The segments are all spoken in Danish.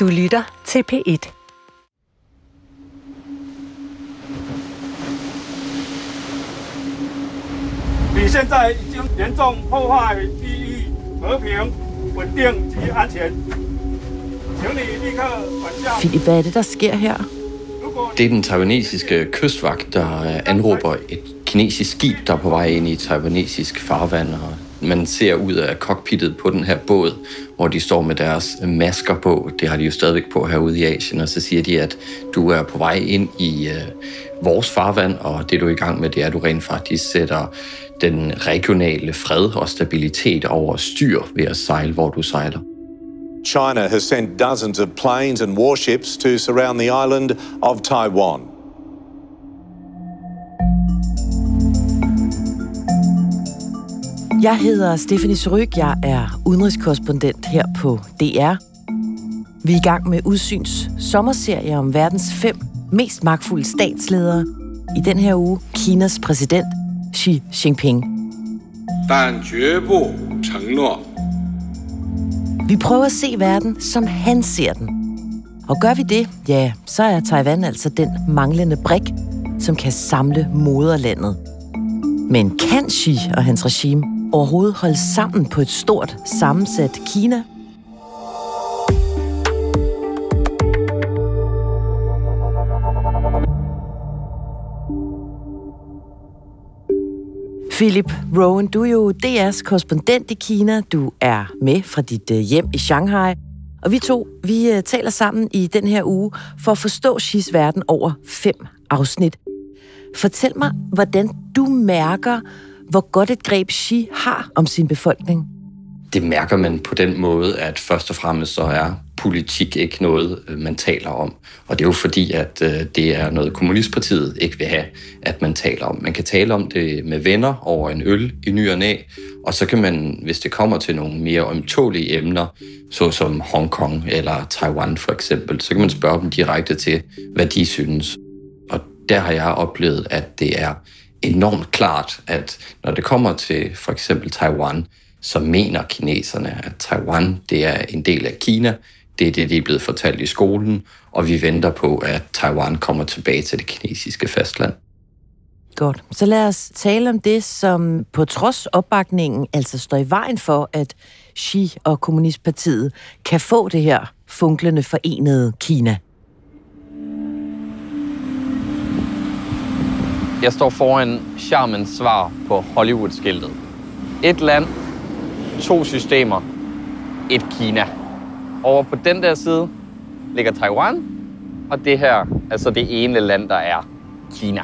Du lytter til P1. Vi 现在已经严重破坏地域和平、稳定及安全。请你立刻转向。 Philip, hvad er det, der sker her? 如果 Det er den taiwanesiske kystvagt, der øh, anråber et kinesisk skib, der er på vej ind i taiwanesisk farvand. Og man ser ud af cockpittet på den her båd, hvor de står med deres masker på. Det har de jo stadigvæk på herude i Asien. Og så siger de, at du er på vej ind i øh, vores farvand, og det du er i gang med, det er, at du rent faktisk sætter den regionale fred og stabilitet over styr ved at sejle, hvor du sejler. China has sent dozens of planes and warships to surround the island of Taiwan. Jeg hedder Stefanie Suryk. Jeg er udenrigskorrespondent her på DR. Vi er i gang med Udsyns sommerserie om verdens fem mest magtfulde statsledere. I den her uge Kinas præsident Xi Jinping. Vi prøver at se verden, som han ser den. Og gør vi det, ja, så er Taiwan altså den manglende brik, som kan samle moderlandet. Men kan Xi og hans regime overhovedet holde sammen på et stort, sammensat Kina? Philip Rowan, du er jo DR's korrespondent i Kina. Du er med fra dit øh, hjem i Shanghai. Og vi to, vi øh, taler sammen i den her uge for at forstå Xis verden over fem afsnit. Fortæl mig, hvordan du mærker, hvor godt et greb Xi har om sin befolkning. det mærker man på den måde, at først og fremmest så er politik ikke noget, øh, man taler om. Og det er jo fordi, at øh, det er noget, Kommunistpartiet ikke vil have, at man taler om. Man kan tale om det med venner over en øl i ny og næ, og så kan man, hvis det kommer til nogle mere ømtålige emner, såsom Hongkong eller Taiwan for eksempel, så kan man spørge dem direkte til, hvad de synes. Og der har jeg oplevet, at det er enormt klart, at når det kommer til for eksempel Taiwan, så mener kineserne, at Taiwan det er en del af Kina. Det er det, de er blevet fortalt i skolen, og vi venter på, at Taiwan kommer tilbage til det kinesiske fastland. Godt. Så lad os tale om det, som på trods opbakningen altså står i vejen for, at Xi og Kommunistpartiet kan få det her funklende forenede Kina. Jeg står foran charmens svar på Hollywood-skiltet. Et land, to systemer, et Kina. Over på den der side ligger Taiwan, og det her er så det ene land, der er Kina.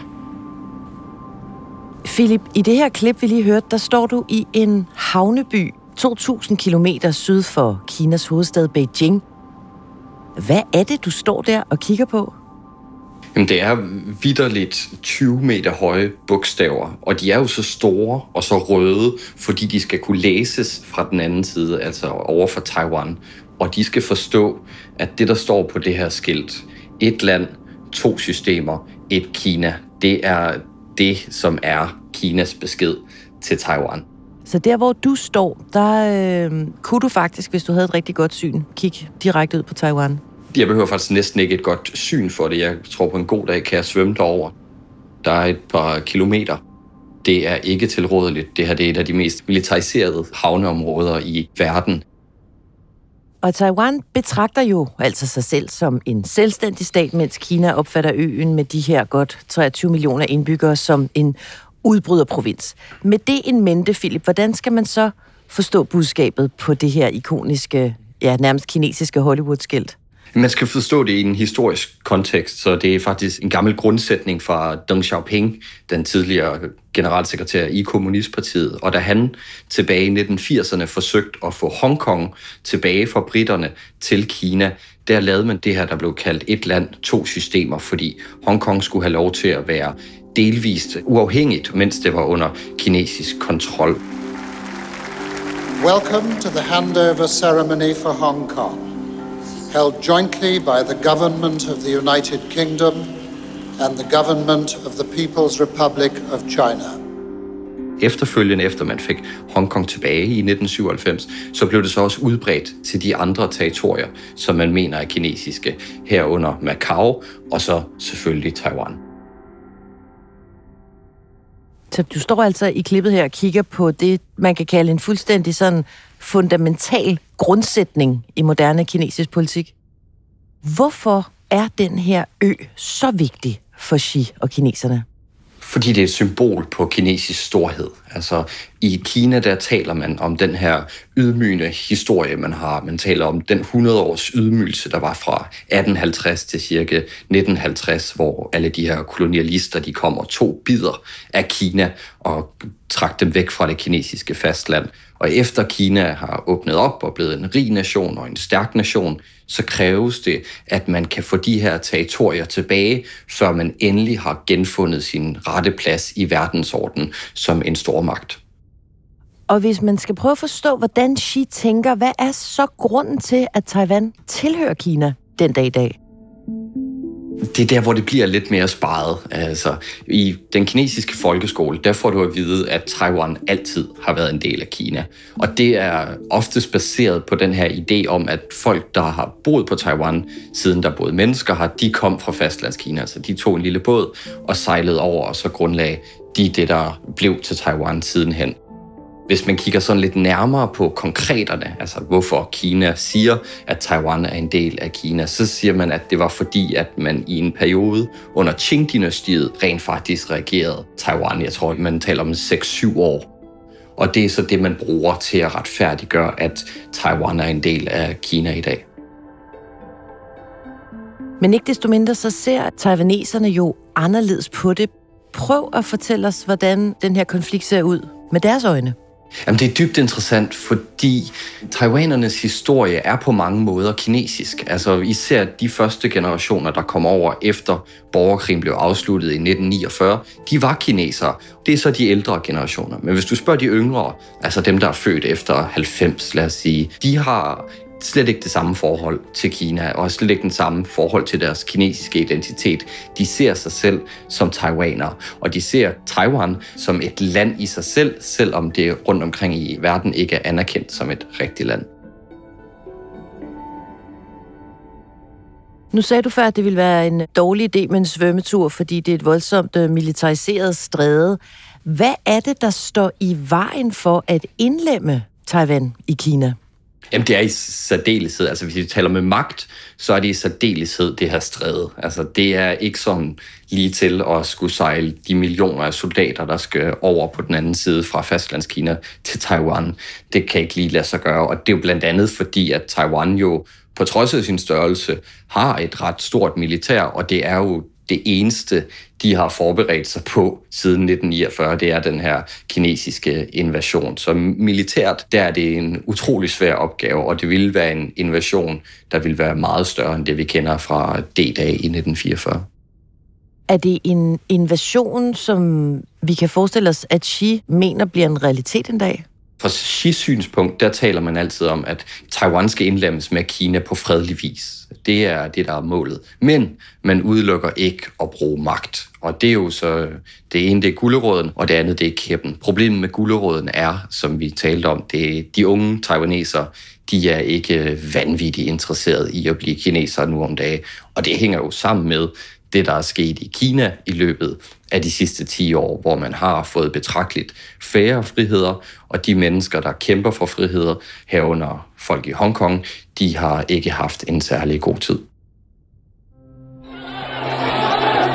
Philip, i det her klip, vi lige hørte, der står du i en havneby 2.000 km syd for Kinas hovedstad Beijing. Hvad er det, du står der og kigger på? Jamen, det er vidderligt 20 meter høje bogstaver, og de er jo så store og så røde, fordi de skal kunne læses fra den anden side, altså over for Taiwan. Og de skal forstå, at det, der står på det her skilt, et land, to systemer, et Kina, det er det, som er Kinas besked til Taiwan. Så der, hvor du står, der øh, kunne du faktisk, hvis du havde et rigtig godt syn, kigge direkte ud på Taiwan. Jeg behøver faktisk næsten ikke et godt syn for det. Jeg tror, på en god dag kan jeg svømme derover. Der er et par kilometer. Det er ikke tilrådeligt. Det her det er et af de mest militariserede havneområder i verden. Og Taiwan betragter jo altså sig selv som en selvstændig stat, mens Kina opfatter øen med de her godt 23 millioner indbyggere som en udbryderprovins. Med det en mente, Philip, hvordan skal man så forstå budskabet på det her ikoniske, ja, nærmest kinesiske Hollywood-skilt? Man skal forstå det i en historisk kontekst, så det er faktisk en gammel grundsætning fra Deng Xiaoping, den tidligere generalsekretær i Kommunistpartiet. Og da han tilbage i 1980'erne forsøgte at få Hongkong tilbage fra britterne til Kina, der lavede man det her, der blev kaldt et land, to systemer, fordi Hongkong skulle have lov til at være delvist uafhængigt, mens det var under kinesisk kontrol. Welcome to the handover ceremony for Hong Kong, held jointly by the Government of the United Kingdom and the Government of the People's Republic of China. efterfølgende, efter man fik Hongkong tilbage i 1997, så blev det så også udbredt til de andre territorier, som man mener er kinesiske, herunder Macau og så selvfølgelig Taiwan. Så du står altså i klippet her og kigger på det, man kan kalde en fuldstændig sådan fundamental grundsætning i moderne kinesisk politik. Hvorfor er den her ø så vigtig for Xi og kineserne? Fordi det er et symbol på kinesisk storhed. Altså i Kina, der taler man om den her ydmygende historie, man har. Man taler om den 100 års ydmygelse, der var fra 1850 til cirka 1950, hvor alle de her kolonialister, de kom og tog bidder af Kina og trak dem væk fra det kinesiske fastland. Og efter Kina har åbnet op og blevet en rig nation og en stærk nation, så kræves det, at man kan få de her territorier tilbage, før man endelig har genfundet sin rette plads i verdensordenen som en stor magt. Og hvis man skal prøve at forstå, hvordan Xi tænker, hvad er så grunden til, at Taiwan tilhører Kina den dag i dag? Det er der, hvor det bliver lidt mere sparet. Altså, I den kinesiske folkeskole, der får du at vide, at Taiwan altid har været en del af Kina. Og det er oftest baseret på den her idé om, at folk, der har boet på Taiwan, siden der boede mennesker her, de kom fra fastlandskina. Så de tog en lille båd og sejlede over, og så grundlag de det, der blev til Taiwan sidenhen. Hvis man kigger sådan lidt nærmere på konkreterne, altså hvorfor Kina siger, at Taiwan er en del af Kina, så siger man, at det var fordi, at man i en periode under Qing-dynastiet rent faktisk regerede Taiwan. Jeg tror, man taler om 6-7 år. Og det er så det, man bruger til at retfærdiggøre, at Taiwan er en del af Kina i dag. Men ikke desto mindre, så ser taiwaneserne jo anderledes på det. Prøv at fortælle os, hvordan den her konflikt ser ud med deres øjne. Jamen, det er dybt interessant, fordi taiwanernes historie er på mange måder kinesisk. Altså især de første generationer, der kom over efter borgerkrigen blev afsluttet i 1949, de var kinesere. Det er så de ældre generationer. Men hvis du spørger de yngre, altså dem, der er født efter 90, lad os sige, de har slet ikke det samme forhold til Kina, og slet ikke den samme forhold til deres kinesiske identitet. De ser sig selv som taiwanere, og de ser Taiwan som et land i sig selv, selvom det rundt omkring i verden ikke er anerkendt som et rigtigt land. Nu sagde du før, at det ville være en dårlig idé med en svømmetur, fordi det er et voldsomt øh, militariseret stræde. Hvad er det, der står i vejen for at indlemme Taiwan i Kina? Jamen, det er i særdeleshed. Altså, hvis vi taler med magt, så er det i særdeleshed det her stræde. Altså, det er ikke sådan lige til at skulle sejle de millioner af soldater, der skal over på den anden side fra fastlandskina til Taiwan. Det kan ikke lige lade sig gøre, og det er jo blandt andet fordi, at Taiwan jo på trods af sin størrelse har et ret stort militær, og det er jo det eneste, de har forberedt sig på siden 1949, det er den her kinesiske invasion. Så militært, der er det en utrolig svær opgave, og det ville være en invasion, der vil være meget større end det, vi kender fra D-dag i 1944. Er det en invasion, som vi kan forestille os, at Xi mener bliver en realitet en dag? Fra Xi's synspunkt, der taler man altid om, at Taiwan skal indlemmes med Kina på fredelig vis. Det er det, der er målet. Men man udelukker ikke at bruge magt. Og det er jo så, det ene det er gulderåden, og det andet det er kæppen. Problemet med gulderåden er, som vi talte om, det er de unge taiwanesere, de er ikke vanvittigt interesserede i at blive kinesere nu om dagen. Og det hænger jo sammen med, det, der er sket i Kina i løbet af de sidste 10 år, hvor man har fået betragteligt færre friheder, og de mennesker, der kæmper for friheder, herunder folk i Hongkong, de har ikke haft en særlig god tid.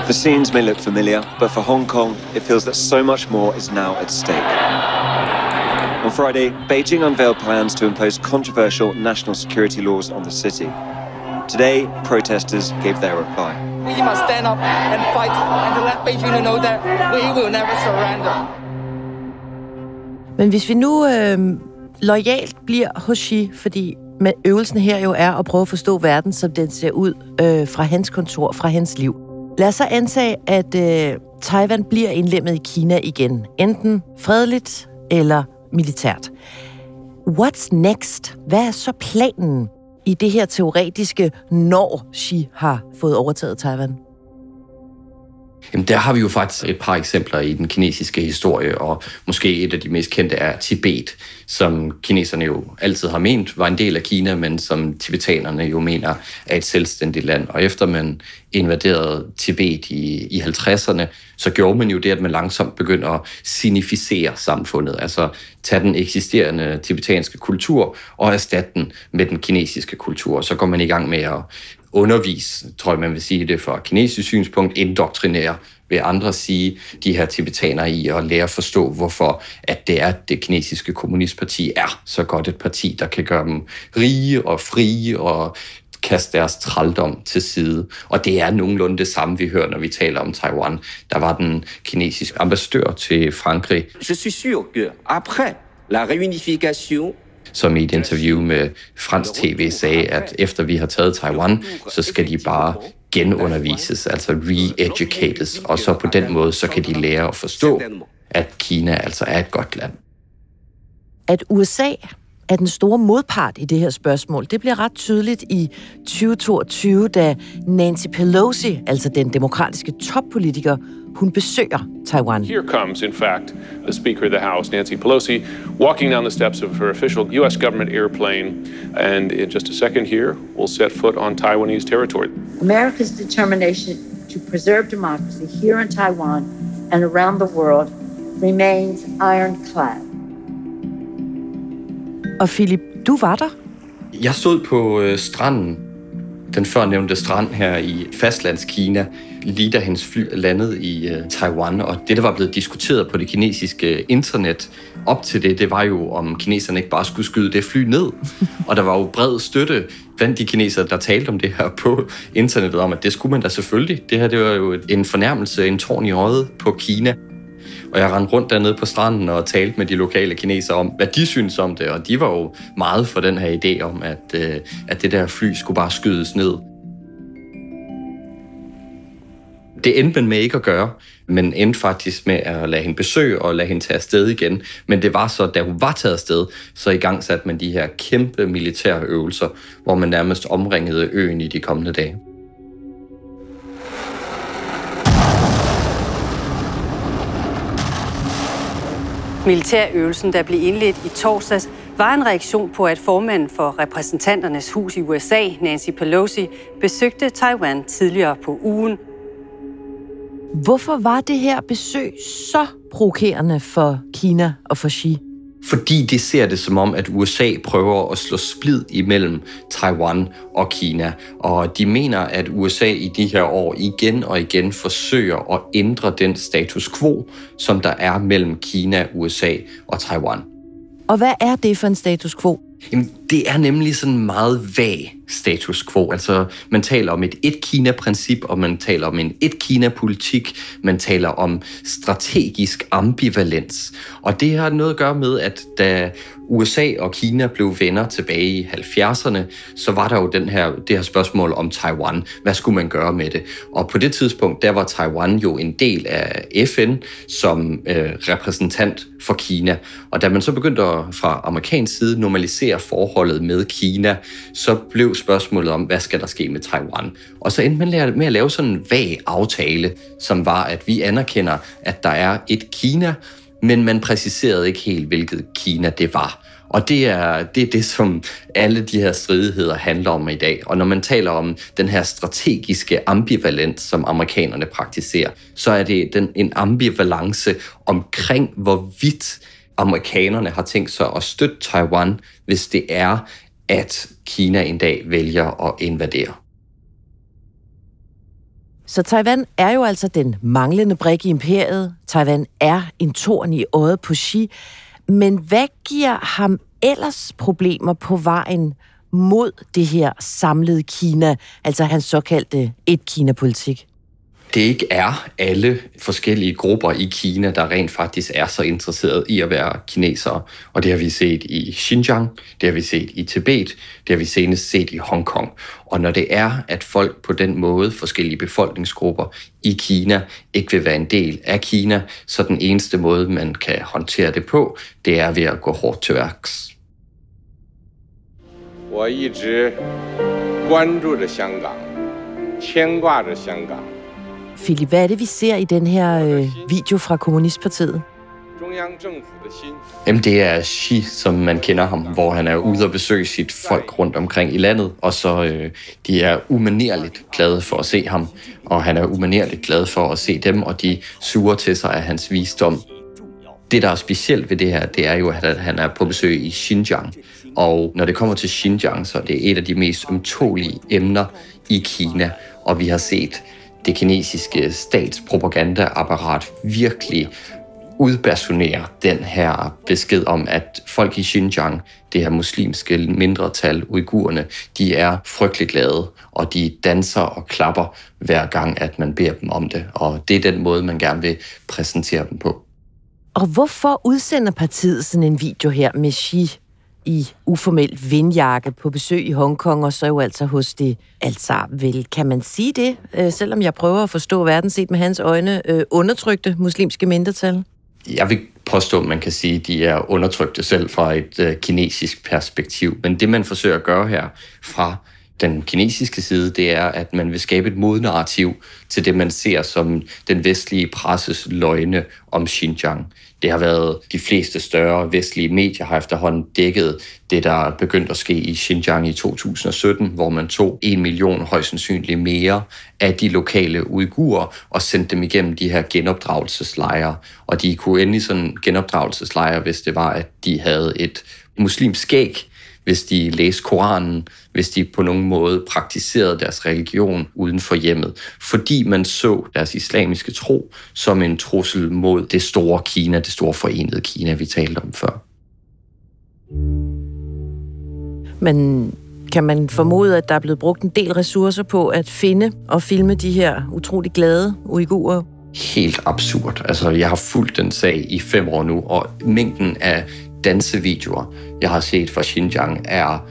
The scenes may look familiar, but for Hong Kong, it feels that so much more is now at stake. On Friday, Beijing unveiled plans to impose controversial national security laws on the city. Today, protesters gave their reply. We must stand up and fight and let Beijing know that we will never surrender. Men hvis vi nu øh, lojalt bliver Hoshi, fordi med øvelsen her jo er at prøve at forstå verden, som den ser ud øh, fra hans kontor, fra hans liv. Lad os så antage, at øh, Taiwan bliver indlemmet i Kina igen, enten fredeligt eller militært. What's next? Hvad er så planen i det her teoretiske, når Xi har fået overtaget Taiwan? Jamen, der har vi jo faktisk et par eksempler i den kinesiske historie, og måske et af de mest kendte er Tibet, som kineserne jo altid har ment var en del af Kina, men som tibetanerne jo mener er et selvstændigt land. Og efter man invaderede Tibet i, i 50'erne, så gjorde man jo det, at man langsomt begyndte at sinificere samfundet, altså tage den eksisterende tibetanske kultur og erstatte den med den kinesiske kultur. Så går man i gang med at undervise, tror jeg man vil sige det fra kinesisk synspunkt, indoktrinere vil andre sige, de her tibetanere i at lære at forstå, hvorfor at det er, det kinesiske kommunistparti er så godt et parti, der kan gøre dem rige og frie og kaste deres trældom til side. Og det er nogenlunde det samme, vi hører, når vi taler om Taiwan. Der var den kinesiske ambassadør til Frankrig. Je suis sûr que après la réunification som i et interview med fransk tv sagde, at efter vi har taget Taiwan, så skal de bare genundervises, altså re-educates, og så på den måde, så kan de lære at forstå, at Kina altså er et godt land. At USA er den store modpart i det her spørgsmål. Det bliver ret tydeligt i 2022, da Nancy Pelosi, altså den demokratiske toppolitiker, hun besøger Taiwan. Here comes, in fact, the Speaker of the House, Nancy Pelosi, walking down the steps of her official U.S. government airplane. And in just a second here, we'll set foot on Taiwanese territory. America's determination to preserve democracy here in Taiwan and around the world remains ironclad. Og Philip, du var der? Jeg stod på øh, stranden, den førnævnte strand her i fastlandskina, lige da hendes fly landede i øh, Taiwan. Og det, der var blevet diskuteret på det kinesiske internet op til det, det var jo, om kineserne ikke bare skulle skyde det fly ned. Og der var jo bred støtte blandt de kinesere, der talte om det her på internettet, om at det skulle man da selvfølgelig. Det her det var jo en fornærmelse, en tårn i øjet på Kina. Og jeg rendte rundt dernede på stranden og talte med de lokale kinesere om, hvad de synes om det. Og de var jo meget for den her idé om, at, øh, at det der fly skulle bare skydes ned. Det endte man med ikke at gøre, men endte faktisk med at lade hende besøge og lade hende tage afsted igen. Men det var så, da hun var taget afsted, så i gang satte man de her kæmpe militære øvelser, hvor man nærmest omringede øen i de kommende dage. Militærøvelsen, der blev indledt i torsdags, var en reaktion på, at formanden for repræsentanternes hus i USA, Nancy Pelosi, besøgte Taiwan tidligere på ugen. Hvorfor var det her besøg så provokerende for Kina og for Xi? Fordi de ser det som om, at USA prøver at slå splid imellem Taiwan og Kina. Og de mener, at USA i de her år igen og igen forsøger at ændre den status quo, som der er mellem Kina, USA og Taiwan. Og hvad er det for en status quo? Jamen, det er nemlig sådan meget vag status quo. Altså, man taler om et et-Kina-princip, og man taler om en et-Kina-politik. Man taler om strategisk ambivalens. Og det har noget at gøre med, at da USA og Kina blev venner tilbage i 70'erne, så var der jo den her, det her spørgsmål om Taiwan. Hvad skulle man gøre med det? Og på det tidspunkt, der var Taiwan jo en del af FN som øh, repræsentant for Kina. Og da man så begyndte at, fra amerikansk side normalisere forhold forholdet med Kina, så blev spørgsmålet om, hvad skal der ske med Taiwan? Og så endte man med at lave sådan en vag aftale, som var, at vi anerkender, at der er et Kina, men man præciserede ikke helt, hvilket Kina det var. Og det er, det er det, som alle de her stridigheder handler om i dag. Og når man taler om den her strategiske ambivalens, som amerikanerne praktiserer, så er det den, en ambivalence omkring, hvorvidt amerikanerne har tænkt sig at støtte Taiwan, hvis det er, at Kina en dag vælger at invadere. Så Taiwan er jo altså den manglende brik i imperiet. Taiwan er en torn i øjet på Xi. Men hvad giver ham ellers problemer på vejen mod det her samlede Kina, altså hans såkaldte et-Kina-politik? det ikke er alle forskellige grupper i Kina, der rent faktisk er så interesseret i at være kinesere. Og det har vi set i Xinjiang, det har vi set i Tibet, det har vi senest set i Hongkong. Og når det er, at folk på den måde, forskellige befolkningsgrupper i Kina, ikke vil være en del af Kina, så den eneste måde, man kan håndtere det på, det er ved at gå hårdt til værks. 我一直关注着香港，牵挂着香港。 Philip, hvad er det, vi ser i den her øh, video fra Kommunistpartiet? Jamen, det er Xi, som man kender ham, hvor han er ude og besøge sit folk rundt omkring i landet, og så øh, de er umanerligt glade for at se ham, og han er umanerligt glad for at se dem, og de suger til sig af hans visdom. Det, der er specielt ved det her, det er jo, at han er på besøg i Xinjiang, og når det kommer til Xinjiang, så er det et af de mest ømtålige emner i Kina, og vi har set det kinesiske statspropaganda-apparat virkelig udpersonerer den her besked om, at folk i Xinjiang, det her muslimske mindretal, uigurerne, de er frygtelig glade, og de danser og klapper hver gang, at man beder dem om det. Og det er den måde, man gerne vil præsentere dem på. Og hvorfor udsender partiet sådan en video her med Xi i uformel vindjakke på besøg i Hongkong, og så jo altså hos det, altså vel, kan man sige det, øh, selvom jeg prøver at forstå verden set med hans øjne, øh, undertrykte muslimske mindretal? Jeg vil påstå, at man kan sige, at de er undertrykte selv fra et øh, kinesisk perspektiv. Men det, man forsøger at gøre her fra den kinesiske side, det er, at man vil skabe et modnarrativ til det, man ser som den vestlige presses løgne om Xinjiang. Det har været de fleste større vestlige medier har efterhånden dækket det, der er begyndt at ske i Xinjiang i 2017, hvor man tog en million højst sandsynligt mere af de lokale uigurer og sendte dem igennem de her genopdragelseslejre. Og de kunne endelig sådan genopdragelseslejre, hvis det var, at de havde et muslimsk skæg, hvis de læste Koranen, hvis de på nogen måde praktiserede deres religion uden for hjemmet, fordi man så deres islamiske tro som en trussel mod det store Kina, det store forenede Kina, vi talte om før. Men kan man formode, at der er blevet brugt en del ressourcer på at finde og filme de her utrolig glade uigurer? Helt absurd. Altså, jeg har fulgt den sag i fem år nu, og mængden af dansevideoer, jeg har set fra Xinjiang, er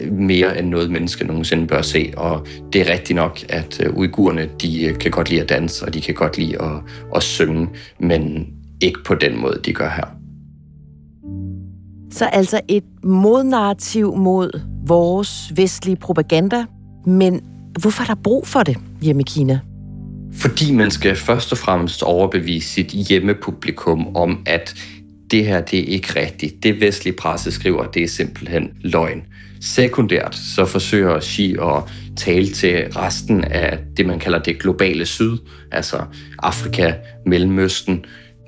øh, mere end noget menneske nogensinde bør se. Og det er rigtigt nok, at øh, uigurerne, de øh, kan godt lide at danse, og de kan godt lide at, at synge, men ikke på den måde, de gør her. Så altså et modnarrativ mod vores vestlige propaganda, men hvorfor er der brug for det hjemme i Kina? Fordi man skal først og fremmest overbevise sit hjemmepublikum om, at det her det er ikke rigtigt. Det vestlige presse skriver, det er simpelthen løgn. Sekundært så forsøger Xi at tale til resten af det, man kalder det globale syd, altså Afrika, Mellemøsten,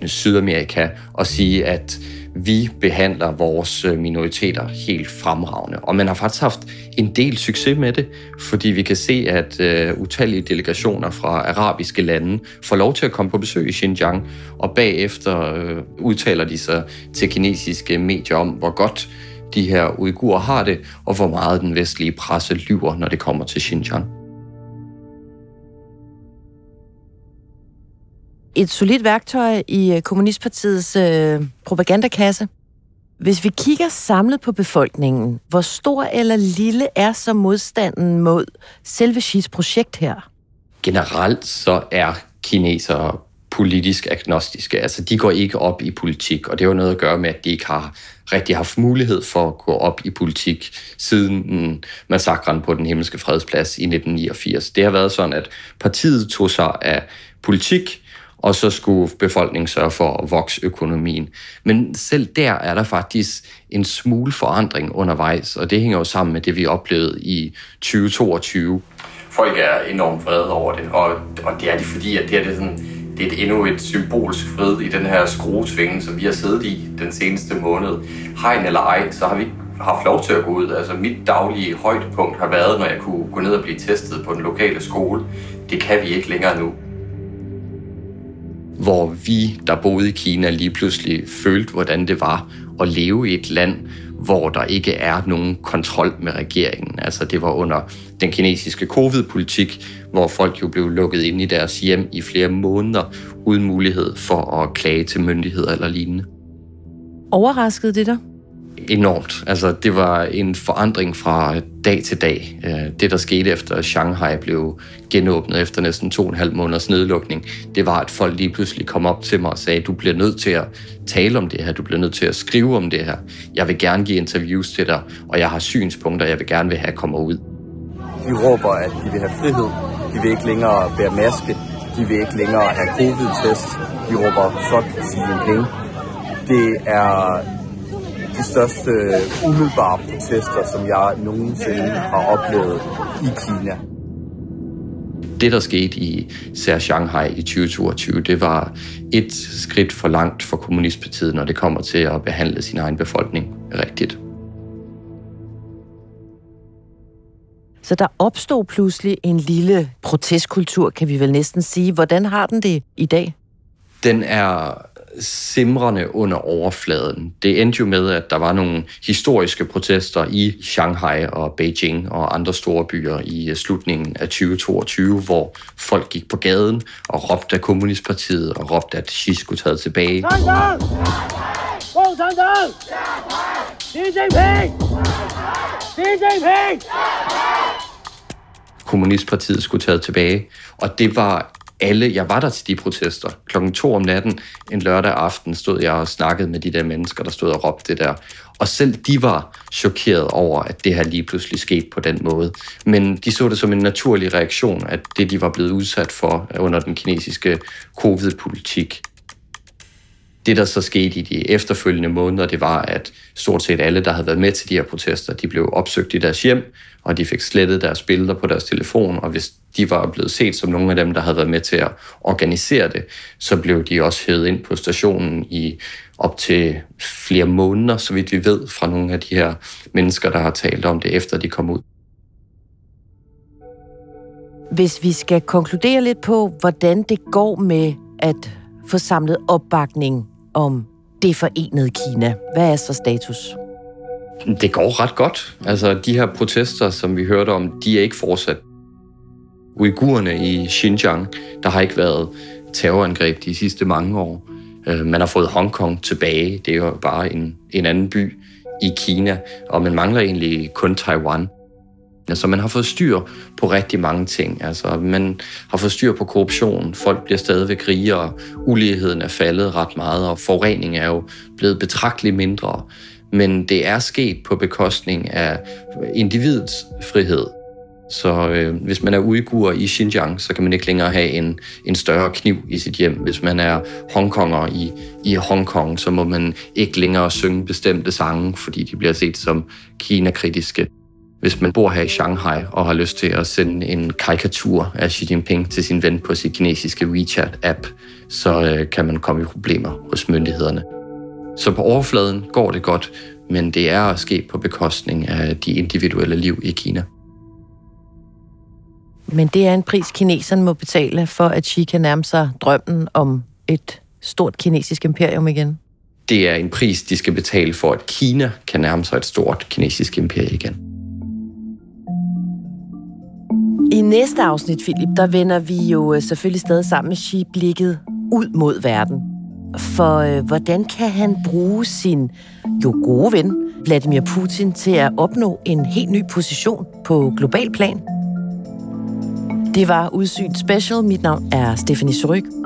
Sydamerika, og sige, at vi behandler vores minoriteter helt fremragende. Og man har faktisk haft en del succes med det, fordi vi kan se, at øh, utallige delegationer fra arabiske lande får lov til at komme på besøg i Xinjiang, og bagefter øh, udtaler de sig til kinesiske medier om, hvor godt de her uigurer har det, og hvor meget den vestlige presse lyver, når det kommer til Xinjiang. et solidt værktøj i øh, Kommunistpartiets øh, propagandakasse. Hvis vi kigger samlet på befolkningen, hvor stor eller lille er så modstanden mod selve Xis projekt her? Generelt så er kinesere politisk agnostiske. Altså, de går ikke op i politik, og det har noget at gøre med, at de ikke har rigtig haft mulighed for at gå op i politik siden massakren på den himmelske fredsplads i 1989. Det har været sådan, at partiet tog sig af politik, og så skulle befolkningen sørge for at vokse økonomien. Men selv der er der faktisk en smule forandring undervejs, og det hænger jo sammen med det, vi oplevede i 2022. Folk er enormt vrede over det, og, og det er de, fordi at det, er det, sådan, det er et, endnu et symbolsk fred i den her skruetvinge, som vi har siddet i den seneste måned. Hegn eller ej, så har vi haft lov til at gå ud. Altså mit daglige højdepunkt har været, når jeg kunne gå ned og blive testet på den lokale skole. Det kan vi ikke længere nu hvor vi, der boede i Kina, lige pludselig følte, hvordan det var at leve i et land, hvor der ikke er nogen kontrol med regeringen. Altså det var under den kinesiske covid-politik, hvor folk jo blev lukket ind i deres hjem i flere måneder, uden mulighed for at klage til myndigheder eller lignende. Overraskede det dig? Enormt. Altså, det var en forandring fra dag til dag. Øh, det, der skete efter Shanghai blev genåbnet efter næsten to og en halv måneders nedlukning, det var, at folk lige pludselig kom op til mig og sagde, du bliver nødt til at tale om det her, du bliver nødt til at skrive om det her. Jeg vil gerne give interviews til dig, og jeg har synspunkter, jeg vil gerne vil have kommer ud. De råber, at de vil have frihed. De vil ikke længere bære maske. De vil ikke længere have covid-test. De råber fuck Xi Jinping. Det er de største umiddelbare protester, som jeg nogensinde har oplevet i Kina. Det, der skete i især Shanghai i 2022, det var et skridt for langt for Kommunistpartiet, når det kommer til at behandle sin egen befolkning rigtigt. Så der opstod pludselig en lille protestkultur, kan vi vel næsten sige. Hvordan har den det i dag? Den er simrende under overfladen. Det endte jo med, at der var nogle historiske protester i Shanghai og Beijing og andre store byer i slutningen af 2022, hvor folk gik på gaden og råbte af Kommunistpartiet og råbte, at Xi skulle tage tilbage. Kommunistpartiet skulle tage tilbage, og det var alle, jeg var der til de protester. Klokken to om natten, en lørdag aften, stod jeg og snakkede med de der mennesker, der stod og råbte det der. Og selv de var chokeret over, at det her lige pludselig skete på den måde. Men de så det som en naturlig reaktion, at det, de var blevet udsat for øh, under den kinesiske covid-politik, det, der så skete i de efterfølgende måneder, det var, at stort set alle, der havde været med til de her protester, de blev opsøgt i deres hjem, og de fik slettet deres billeder på deres telefon, og hvis de var blevet set som nogle af dem, der havde været med til at organisere det, så blev de også hævet ind på stationen i op til flere måneder, så vidt vi ved, fra nogle af de her mennesker, der har talt om det, efter de kom ud. Hvis vi skal konkludere lidt på, hvordan det går med at få samlet opbakning om det forenede Kina. Hvad er så status? Det går ret godt. Altså, de her protester, som vi hørte om, de er ikke fortsat. Uigurerne i Xinjiang, der har ikke været terrorangreb de sidste mange år. Øh, man har fået Hongkong tilbage. Det er jo bare en, en anden by i Kina, og man mangler egentlig kun Taiwan. Altså man har fået styr på rigtig mange ting. Altså man har fået styr på korruption, folk bliver stadigvæk rigere, uligheden er faldet ret meget, og forurening er jo blevet betragteligt mindre. Men det er sket på bekostning af individets frihed. Så øh, hvis man er uigur i Xinjiang, så kan man ikke længere have en, en større kniv i sit hjem. Hvis man er hongkonger i, i Hongkong, så må man ikke længere synge bestemte sange, fordi de bliver set som Kina-kritiske. Hvis man bor her i Shanghai og har lyst til at sende en karikatur af Xi Jinping til sin ven på sit kinesiske WeChat-app, så øh, kan man komme i problemer hos myndighederne. Så på overfladen går det godt, men det er at ske på bekostning af de individuelle liv i Kina. Men det er en pris, kineserne må betale for, at Xi kan nærme sig drømmen om et stort kinesisk imperium igen. Det er en pris, de skal betale for, at Kina kan nærme sig et stort kinesisk imperium igen. I næste afsnit, Philip, der vender vi jo øh, selvfølgelig stadig sammen med Xi blikket ud mod verden. For øh, hvordan kan han bruge sin jo gode ven, Vladimir Putin, til at opnå en helt ny position på global plan? Det var Udsyn Special. Mit navn er Stephanie Suryk.